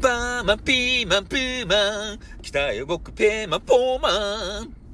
パーマン、ピーマン、プーマン。北へ動、僕、ペーマン、ポーマン。